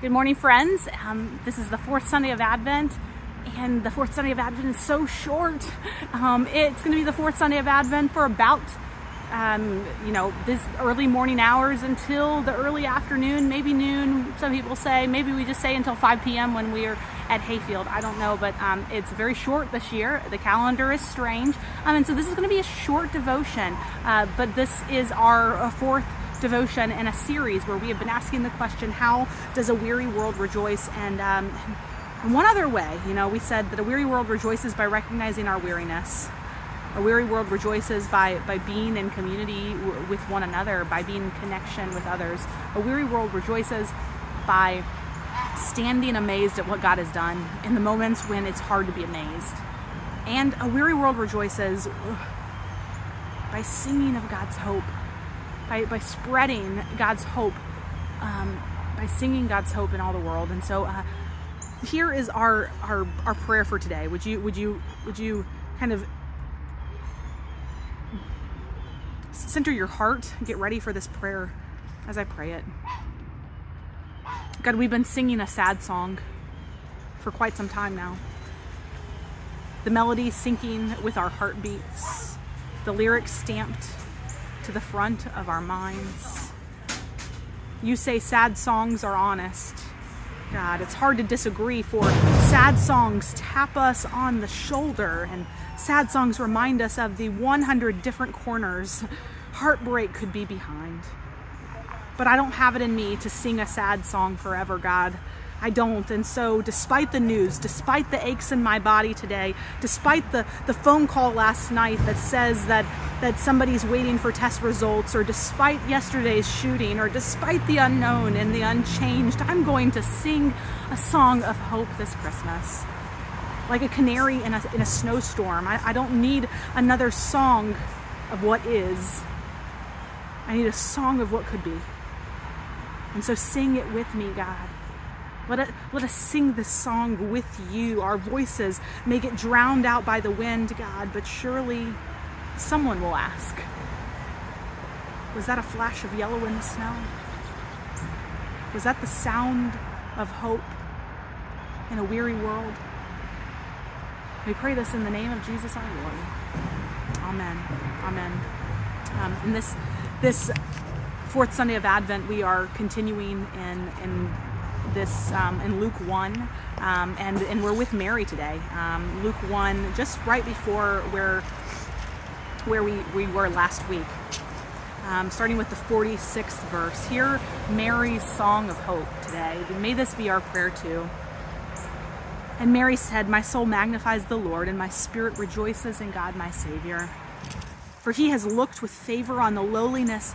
Good morning, friends. Um, this is the fourth Sunday of Advent, and the fourth Sunday of Advent is so short. Um, it's going to be the fourth Sunday of Advent for about, um, you know, this early morning hours until the early afternoon, maybe noon. Some people say maybe we just say until 5 p.m. when we are at Hayfield. I don't know, but um, it's very short this year. The calendar is strange, um, and so this is going to be a short devotion. Uh, but this is our uh, fourth devotion in a series where we have been asking the question how does a weary world rejoice? And um, one other way you know we said that a weary world rejoices by recognizing our weariness. A weary world rejoices by by being in community w- with one another by being in connection with others. A weary world rejoices by standing amazed at what god has done in the moments when it's hard to be amazed. And a weary world rejoices by singing of god's hope by, by spreading God's hope, um, by singing God's hope in all the world. And so uh, here is our, our our prayer for today. Would you would you would you kind of center your heart, get ready for this prayer as I pray it. God, we've been singing a sad song for quite some time now. The melody sinking with our heartbeats, the lyrics stamped to the front of our minds. You say sad songs are honest. God, it's hard to disagree, for sad songs tap us on the shoulder, and sad songs remind us of the 100 different corners heartbreak could be behind. But I don't have it in me to sing a sad song forever, God. I don't. And so, despite the news, despite the aches in my body today, despite the, the phone call last night that says that, that somebody's waiting for test results, or despite yesterday's shooting, or despite the unknown and the unchanged, I'm going to sing a song of hope this Christmas. Like a canary in a, in a snowstorm. I, I don't need another song of what is, I need a song of what could be. And so, sing it with me, God. Let, let us sing this song with you. Our voices may get drowned out by the wind, God, but surely someone will ask Was that a flash of yellow in the snow? Was that the sound of hope in a weary world? We pray this in the name of Jesus our Lord. Amen. Amen. Um, in this this fourth Sunday of Advent, we are continuing in in this um, in Luke 1, um, and, and we're with Mary today. Um, Luke 1, just right before where, where we, we were last week. Um, starting with the 46th verse. Hear Mary's song of hope today. May this be our prayer too. And Mary said, My soul magnifies the Lord, and my spirit rejoices in God my Savior. For he has looked with favor on the lowliness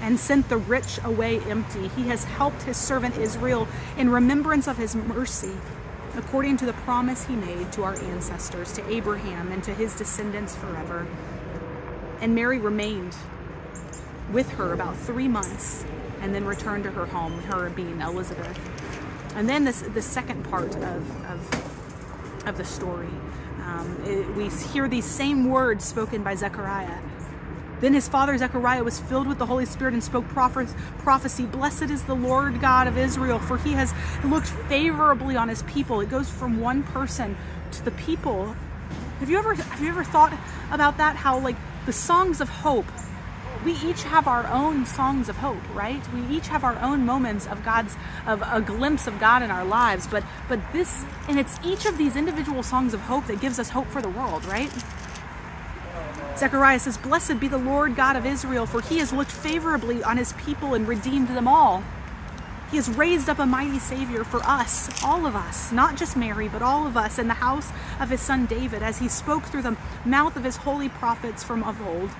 and sent the rich away empty. He has helped his servant Israel in remembrance of his mercy, according to the promise he made to our ancestors, to Abraham and to his descendants forever. And Mary remained with her about three months and then returned to her home, her being Elizabeth. And then this, the second part of, of, of the story, um, it, we hear these same words spoken by Zechariah then his father Zechariah was filled with the Holy Spirit and spoke prophecy. Blessed is the Lord God of Israel, for he has looked favorably on his people. It goes from one person to the people. Have you ever have you ever thought about that? How like the songs of hope, we each have our own songs of hope, right? We each have our own moments of God's of a glimpse of God in our lives. But but this and it's each of these individual songs of hope that gives us hope for the world, right? Zechariah says, Blessed be the Lord God of Israel, for he has looked favorably on his people and redeemed them all. He has raised up a mighty Savior for us, all of us, not just Mary, but all of us in the house of his son David, as he spoke through the mouth of his holy prophets from of old,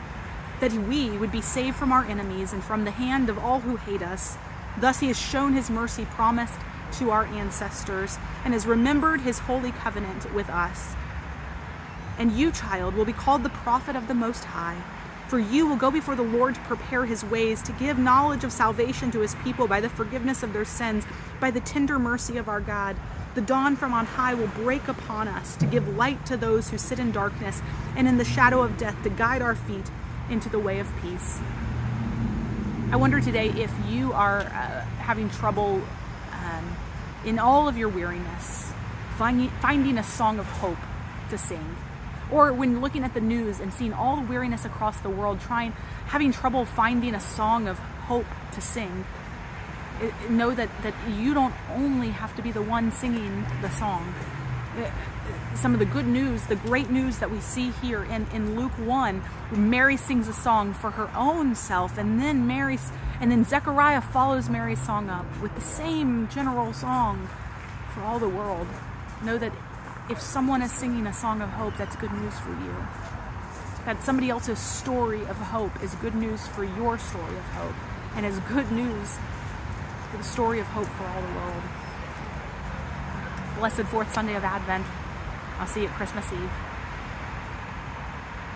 that we would be saved from our enemies and from the hand of all who hate us. Thus he has shown his mercy promised to our ancestors and has remembered his holy covenant with us And you, child, will be called the prophet of the Most High. For you will go before the Lord to prepare his ways, to give knowledge of salvation to his people by the forgiveness of their sins, by the tender mercy of our God. The dawn from on high will break upon us to give light to those who sit in darkness and in the shadow of death to guide our feet into the way of peace. I wonder today if you are uh, having trouble um, in all of your weariness, finding, finding a song of hope to sing. Or when looking at the news and seeing all the weariness across the world, trying, having trouble finding a song of hope to sing, know that, that you don't only have to be the one singing the song. Eh, eh, some of the good news, the great news that we see here in, in Luke 1, Mary sings a song for her own self, and then Mary, and then Zechariah follows Mary's song up with the same general song for all the world. Know that if someone is singing a song of hope, that's good news for you. That somebody else's story of hope is good news for your story of hope, and is good news for the story of hope for all the world. Blessed fourth Sunday of Advent. I'll see you at Christmas Eve.